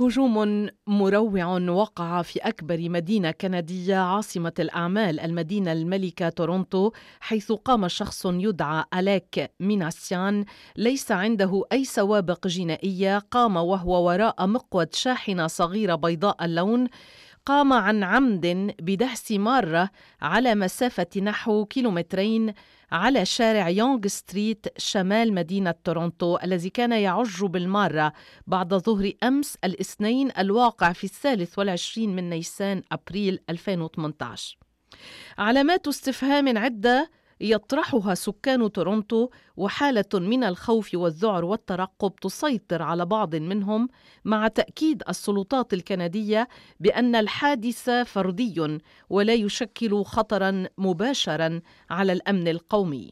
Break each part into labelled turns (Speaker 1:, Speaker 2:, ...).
Speaker 1: هجوم مروع وقع في أكبر مدينة كندية عاصمة الأعمال المدينة الملكة تورونتو حيث قام شخص يدعى أليك ميناسيان. ليس عنده أي سوابق جنائية قام وهو وراء مقود شاحنة صغيرة بيضاء اللون. قام عن عمد بدهس مارة على مسافة نحو كيلومترين على شارع يونغ ستريت شمال مدينة تورونتو الذي كان يعج بالمارة بعد ظهر أمس الاثنين الواقع في الثالث والعشرين من نيسان أبريل 2018 علامات استفهام عدة يطرحها سكان تورونتو وحالة من الخوف والذعر والترقب تسيطر على بعض منهم مع تأكيد السلطات الكندية بأن الحادث فردي ولا يشكل خطرا مباشرا على الأمن القومي.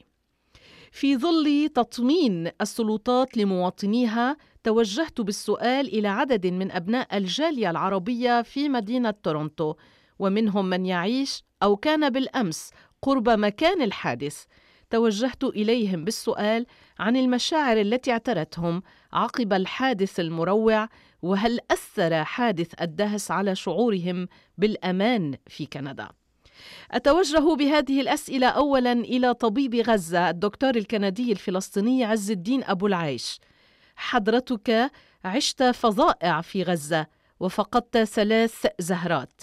Speaker 1: في ظل تطمين السلطات لمواطنيها توجهت بالسؤال إلى عدد من أبناء الجالية العربية في مدينة تورونتو ومنهم من يعيش أو كان بالأمس قرب مكان الحادث. توجهت إليهم بالسؤال عن المشاعر التي اعترتهم عقب الحادث المروع وهل أثر حادث الدهس على شعورهم بالأمان في كندا؟ أتوجه بهذه الأسئلة أولا إلى طبيب غزة الدكتور الكندي الفلسطيني عز الدين أبو العيش. حضرتك عشت فظائع في غزة وفقدت ثلاث زهرات.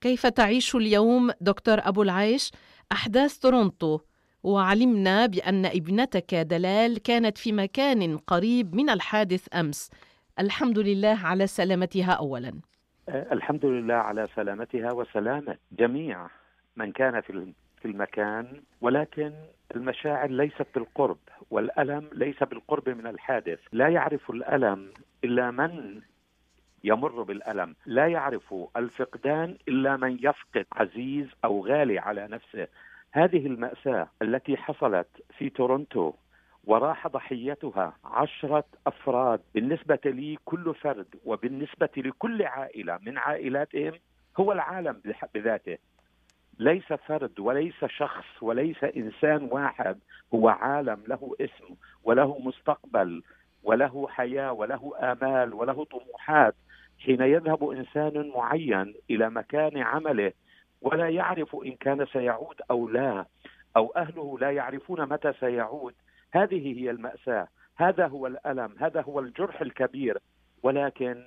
Speaker 1: كيف تعيش اليوم دكتور أبو العيش؟ أحداث تورونتو وعلمنا بأن ابنتك دلال كانت في مكان قريب من الحادث أمس. الحمد لله على سلامتها أولا.
Speaker 2: أه، الحمد لله على سلامتها وسلامة جميع من كان في في المكان ولكن المشاعر ليست بالقرب والألم ليس بالقرب من الحادث. لا يعرف الألم إلا من يمر بالألم. لا يعرف الفقدان إلا من يفقد عزيز أو غالي على نفسه. هذه المأساة التي حصلت في تورونتو وراح ضحيتها عشرة أفراد. بالنسبة لي كل فرد وبالنسبة لكل عائلة من عائلاتهم هو العالم بذاته. ليس فرد وليس شخص وليس إنسان واحد هو عالم له اسم وله مستقبل وله حياة وله آمال وله طموحات. حين يذهب إنسان معين إلى مكان عمله ولا يعرف إن كان سيعود أو لا أو أهله لا يعرفون متى سيعود هذه هي المأساة. هذا هو الألم هذا هو الجرح الكبير. ولكن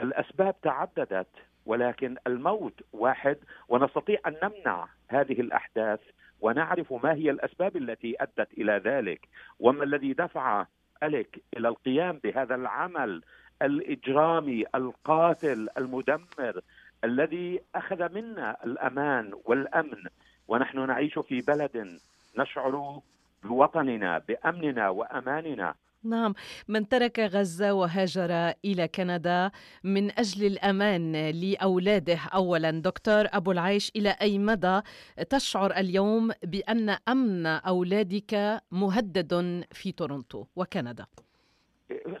Speaker 2: الأسباب تعددت ولكن الموت واحد ونستطيع أن نمنع هذه الأحداث ونعرف ما هي الأسباب التي أدت إلى ذلك. وما الذي دفع اليك إلى القيام بهذا العمل الإجرامي القاتل المدمر الذي أخذ منا الأمان والأمن ونحن نعيش في بلد نشعر بوطننا بأمننا وأماننا.
Speaker 1: نعم. من ترك غزة وهاجر إلى كندا من أجل الأمان لأولاده. أولا دكتور أبو العيش إلى أي مدى تشعر اليوم بأن أمن أولادك مهدد في تورونتو وكندا؟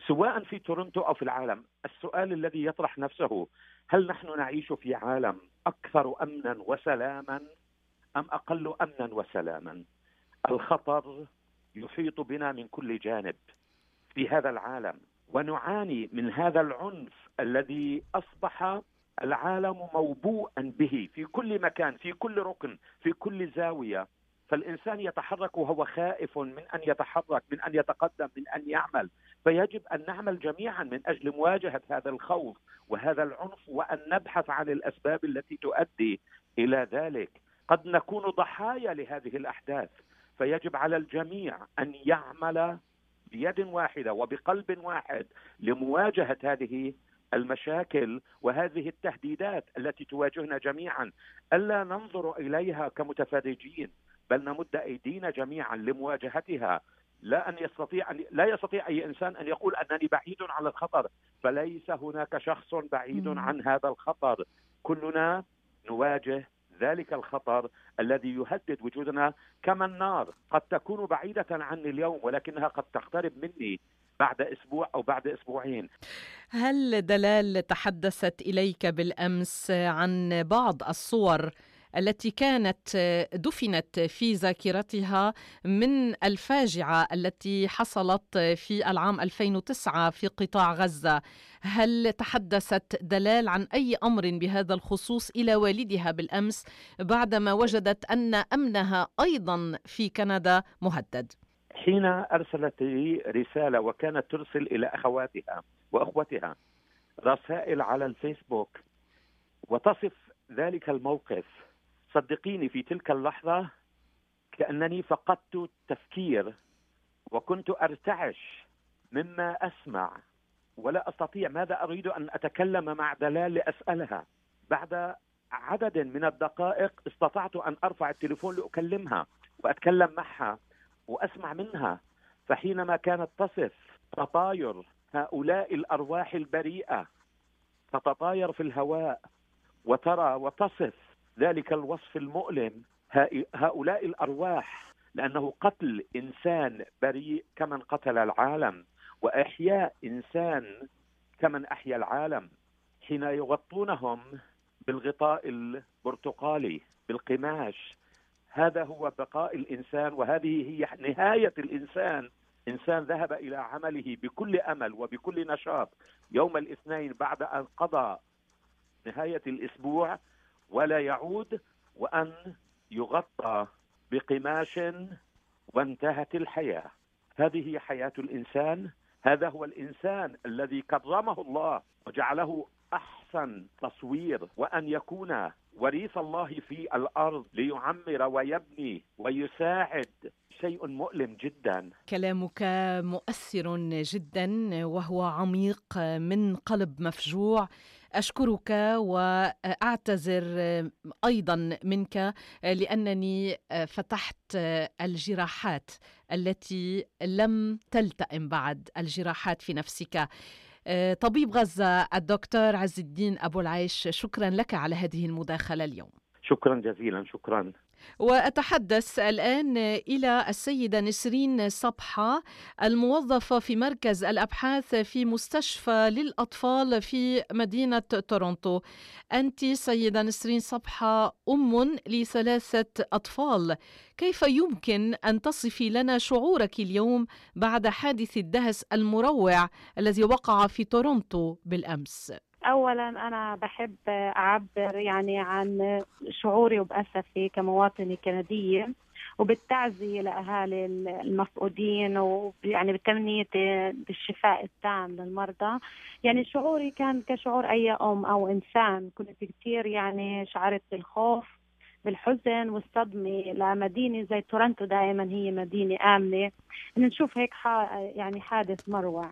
Speaker 2: سواء في تورنتو أو في العالم السؤال الذي يطرح نفسه هل نحن نعيش في عالم أكثر امنا وسلاما أم أقل امنا وسلاما؟ الخطر يحيط بنا من كل جانب في هذا العالم ونعاني من هذا العنف الذي أصبح العالم موبوءا به في كل مكان في كل ركن في كل زاوية. فالإنسان يتحرك وهو خائف من أن يتحرك من أن يتقدم من أن يعمل. فيجب أن نعمل جميعا من أجل مواجهة هذا الخوف وهذا العنف وأن نبحث عن الأسباب التي تؤدي إلى ذلك. قد نكون ضحايا لهذه الأحداث. فيجب على الجميع أن يعمل بيد واحدة وبقلب واحد لمواجهة هذه المشاكل وهذه التهديدات التي تواجهنا جميعا. ألا ننظر إليها كمتفرجين. بل نمد أيدينا جميعا لمواجهتها. لا أن يستطيع أن لا يستطيع أي إنسان أن يقول أنني بعيد عن الخطر. فليس هناك شخص بعيد عن هذا الخطر. كلنا نواجه ذلك الخطر الذي يهدد وجودنا كما النار. قد تكون بعيدة عني اليوم ولكنها قد تقترب مني بعد أسبوع أو بعد أسبوعين.
Speaker 1: هل دلال تحدثت إليك بالأمس عن بعض الصور التي كانت دفنت في ذاكرتها من الفاجعة التي حصلت في العام 2009 في قطاع غزة هل تحدثت دلال عن أي أمر بهذا الخصوص إلى والدها بالأمس بعدما وجدت أن أمنها أيضا في كندا مهدد؟
Speaker 2: حين أرسلت لي رسالة وكانت ترسل إلى أخواتها وأخوتها رسائل على الفيسبوك وتصف ذلك الموقف صدقيني في تلك اللحظة كأنني فقدت التفكير وكنت أرتعش مما أسمع ولا أستطيع ماذا أريد أن أتكلم مع دلال لأسألها؟ بعد عدد من الدقائق استطعت أن أرفع التليفون لأكلمها وأتكلم معها وأسمع منها فحينما كانت تصف تطاير هؤلاء الأرواح البريئة تتطاير في الهواء وترى وتصف ذلك الوصف المؤلم. هؤلاء الأرواح لأنه قتل إنسان بريء كمن قتل العالم وإحياء إنسان كمن أحيا العالم حين يغطونهم بالغطاء البرتقالي بالقماش. هذا هو بقاء الإنسان وهذه هي نهاية الإنسان. إنسان ذهب إلى عمله بكل أمل وبكل نشاط. يوم الاثنين بعد أن قضى نهاية الأسبوع ولا يعود وأن يغطى بقماش وانتهت الحياة. هذه حياة الإنسان. هذا هو الإنسان الذي كرمه الله وجعله أحسن تصوير وأن يكون وريث الله في الأرض ليعمر ويبني ويساعد. شيء مؤلم جدا.
Speaker 1: كلامك مؤثر جدا وهو عميق من قلب مفجوع. أشكرك وأعتذر أيضا منك لأنني فتحت الجراحات التي لم تلتئم بعد الجراحات في نفسك. طبيب غزة الدكتور عز الدين أبو العيش شكرا لك على هذه المداخلة اليوم.
Speaker 2: شكرا جزيلا شكرا.
Speaker 1: وأتحدث الآن إلى السيدة نسرين صبحة الموظفة في مركز الأبحاث في مستشفى للأطفال في مدينة تورونتو أنت سيدة نسرين صبحة أم لثلاثة أطفال كيف يمكن أن تصفي لنا شعورك اليوم بعد حادث الدهس المروع الذي وقع في تورونتو بالأمس؟
Speaker 3: اولا أنا بحب أعبر يعني عن شعوري وبأسفي كمواطنة كندية وبالتعزية لأهالي المفقودين ويعني بتمنيتي بالشفاء التام للمرضى. يعني شعوري كان كشعور أي أم أو إنسان. كنت كثير يعني شعرت بالخوف بالحزن والصدمة لمدينة زي تورنتو دائما هي مدينة آمنة. نشوف هيك يعني حادث مروع.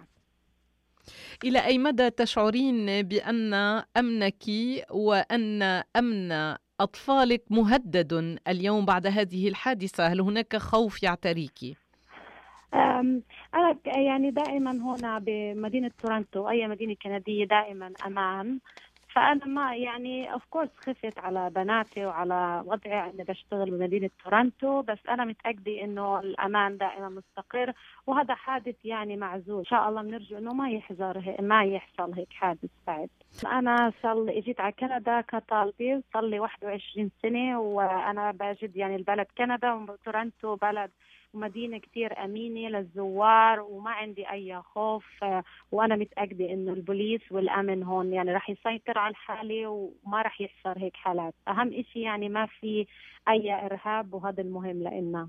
Speaker 1: إلى أي مدى تشعرين بأن أمنك وأن أمن أطفالك مهدد اليوم بعد هذه الحادثة هل هناك خوف يعتريك؟
Speaker 3: أنا يعني دائما هنا بمدينة تورنتو أي مدينة كندية دائما أمان فأنا ما يعني of course خفت على بناتي وعلى وضعي إني بشتغل بمدينة تورنتو بس أنا متأكدة إنه الأمان دائما مستقر وهذا حادث يعني معزول. إن شاء الله بنرجو إنه ما يحضر ما يحصل هيك حادث بعد. أنا لي إجيت على كندا كطالبه صار لي 21 سنة وأنا بجد يعني البلد كندا وتورنتو بلد ومدينة كتير أمينة للزوار وما عندي أي خوف وأنا متأكدة إنه البوليس والأمن هون يعني رح يسيطر على الحالة وما رح يحصل هيك حالات. أهم إشي يعني ما في أي إرهاب وهذا المهم لإلنا.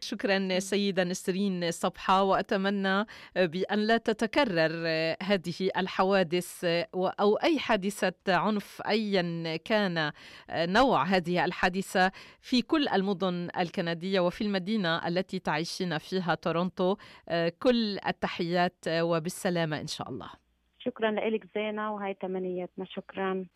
Speaker 1: شكرا سيدة نسرين صبحة وأتمنى بأن لا تتكرر هذه الحوادث أو أي حادثة عنف أيا كان نوع هذه الحادثة في كل المدن الكندية وفي المدينة التي تعيشين فيها تورونتو. كل التحيات وبالسلامة إن شاء الله.
Speaker 3: شكرا لك زينة وهي تمنياتنا شكرا.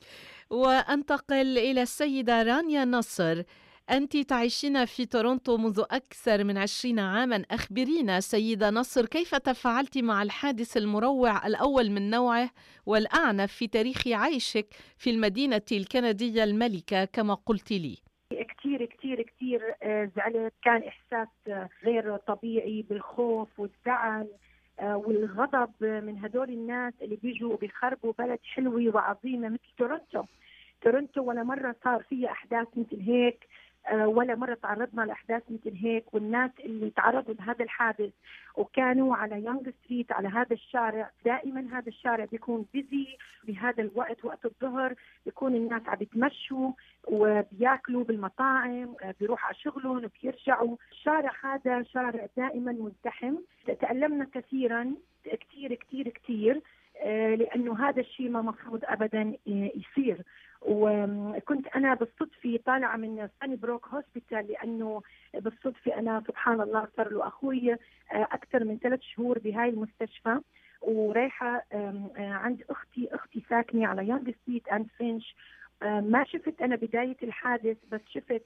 Speaker 1: وأنتقل إلى السيدة رانيا نصر. أنت تعيشين في تورونتو منذ أكثر من عشرين عاما. أخبرينا سيدة نصر كيف تفاعلت مع الحادث المروع الأول من نوعه والأعنف في تاريخ عيشك في المدينة الكندية الملكة كما قلت لي؟
Speaker 4: كثير كثير كثير آه، زعلت. كان إحساس آه، غير طبيعي بالخوف والزعل آه، والغضب من هدول الناس اللي بيجوا بيخربوا بلد حلوة وعظيمة مثل تورنتو تورنتو ولا مرة صار فيها أحداث مثل هيك. ولا مرة تعرضنا لأحداث مثل هيك والناس اللي تعرضوا لهذا الحادث وكانوا على Yonge Street على هذا الشارع. دائما هذا الشارع بيكون busy بهذا الوقت وقت الظهر بيكون الناس عم بيتمشوا وبياكلوا بالمطاعم آه، بيروحوا على شغلهم وبيرجعوا الشارع هذا شارع دائما مزدحم. تألمنا كثيرا كثير كثير كثير آه، لأنه هذا الشيء ما مفروض ابدا يصير. وكنت أنا بالصدفة طالعة من Sunnybrook Hospital لأنه بالصدفة أنا سبحان الله صار له أخوي آه، أكثر من ثلاث شهور بهاي المستشفى ورايحة آه، عند أختي أختي ساكنة على يونغ ستريت أند فينش. ما شفت أنا بداية الحادث بس شفت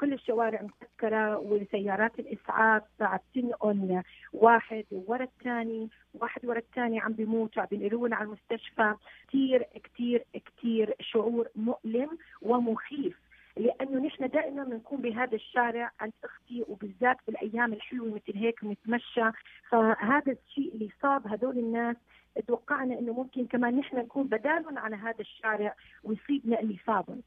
Speaker 4: كل الشوارع مسكرة وسيارات الإسعاف عم تنقل واحد ورا الثاني واحد ورا الثاني عم بيموتوا عم بينقلون على المستشفى. كثير كثير كثير شعور مؤلم ومخيف. لأنه نحن دائما بنكون بهذا الشارع عند أختي وبالذات بالأيام الحلوة مثل هيك بنتمشى فهذا الشيء اللي صاب هدول الناس توقعنا إنه ممكن كمان نحن نكون بدالهم على هذا الشارع ويصيبنا اللي صابهم.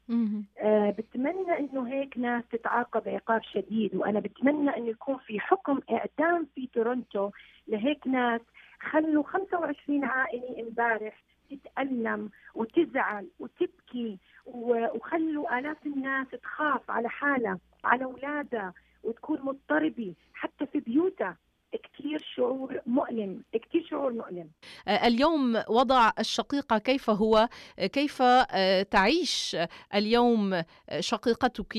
Speaker 4: آه بتمنى إنه هيك ناس تتعاقب عقاب شديد. وأنا بتمنى إنه يكون في حكم إعدام في تورنتو لهيك ناس. خلوا 25 عائلة امبارح تتألم وتزعل وتبكي وخلوا آلاف الناس تخاف على حالها على أولادها وتكون مضطربة حتى في بيوتها. كثير شعور مؤلم كثير شعور مؤلم.
Speaker 1: آه، اليوم وضع الشقيقة كيف هو؟ كيف آه، تعيش اليوم شقيقتك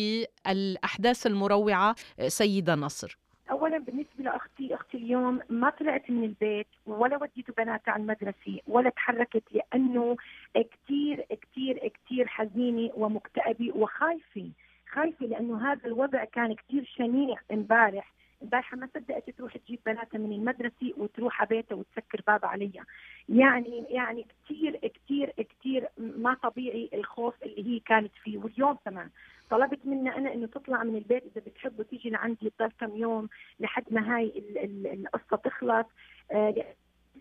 Speaker 1: الأحداث المروعة سيدة نصر؟
Speaker 4: اولا بالنسبة لأختي أختي اليوم ما طلعت من البيت ولا وديت بناتها على المدرسة ولا تحركت لأنه كثير كثير كثير حزينة ومكتئبة وخايفة. خايفة لأنه هذا الوضع كان كثير شنيع امبارح. امبارحه ما صدقت تروح تجيب بناتها من المدرسة وتروح على بيتها وتسكر باب عليها. يعني يعني كثير كثير كثير ما طبيعي الخوف اللي هي كانت فيه. واليوم كمان طلبت منها أنا إنه تطلع من البيت إذا بتحب وتيجي لعندي تضل كم يوم لحد ما هاي القصة تخلص. آه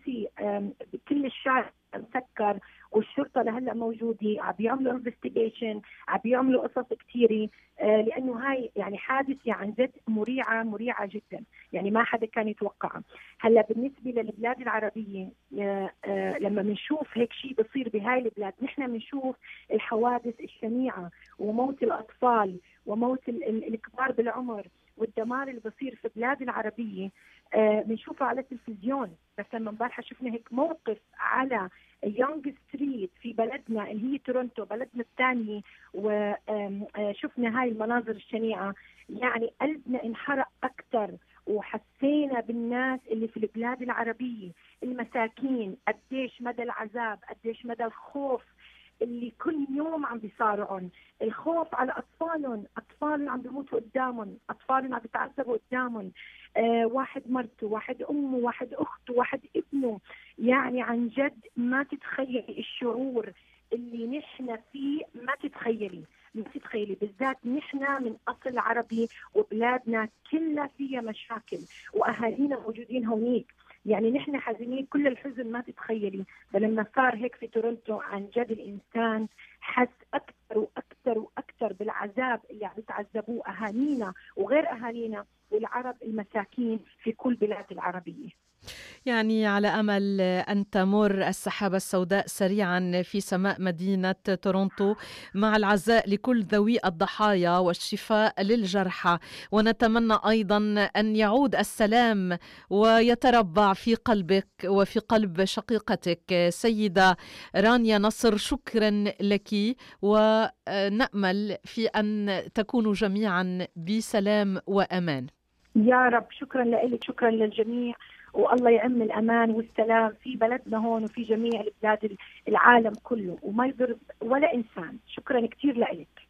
Speaker 4: في كل الشارع مسكر والشرطة لهلأ موجودة عم بيعملوا انفستيجيشن عم بيعملوا قصص كثيره آه لأنه هاي يعني حادثة عن جد مريعة مريعة جدا يعني ما حدا كان يتوقعها. هلأ بالنسبة للبلاد العربية آه آه لما بنشوف هيك شيء بصير بهاي البلاد نحن بنشوف الحوادث الشنيعة وموت الأطفال وموت الكبار بالعمر. والدمار اللي بصير في البلاد العربية آه، بنشوفها على التلفزيون. بس لما امبارحه شفنا هيك موقف على يونغ ستريت في بلدنا اللي هي تورونتو بلدنا الثاني وشفنا آه، هاي المناظر الشنيعة. يعني قلبنا انحرق أكثر وحسينا بالناس اللي في البلاد العربية. المساكين قديش مدى العذاب قديش مدى الخوف. اللي كل يوم عم بيصارعون. الخوف على أطفالهم أطفالهم عم بيموتوا قدامهم أطفالهم عم بيتعذبوا قدامهم. آه واحد مرته واحد أمه واحد أخته واحد ابنه. يعني عن جد ما تتخيلي الشعور اللي نحن فيه ما تتخيلي ما تتخيلي. بالذات نحن من أصل عربي وبلادنا كلها فيها مشاكل وأهالينا موجودين هونيك. يعني نحن حزينين كل الحزن ما تتخيلي. فلما صار هيك في تورنتو عن جد الإنسان حس أكثر وأكثر وأكثر بالعذاب اللي عم يتعذبوه اهالينا وغير اهالينا والعرب المساكين في كل بلاد العربية.
Speaker 1: يعني على أمل أن تمر السحابة السوداء سريعا في سماء مدينة تورونتو مع العزاء لكل ذوي الضحايا والشفاء للجرحى. ونتمنى أيضا أن يعود السلام ويتربع في قلبك وفي قلب شقيقتك. سيدة رانيا نصر شكرا لك. ونأمل في أن تكونوا جميعا بسلام وأمان.
Speaker 4: يا رب شكرا لك شكرا للجميع. والله يعم الأمان والسلام في بلدنا هون وفي جميع البلاد العالم كله. وما يضر ولا إنسان. شكرا كثير لك.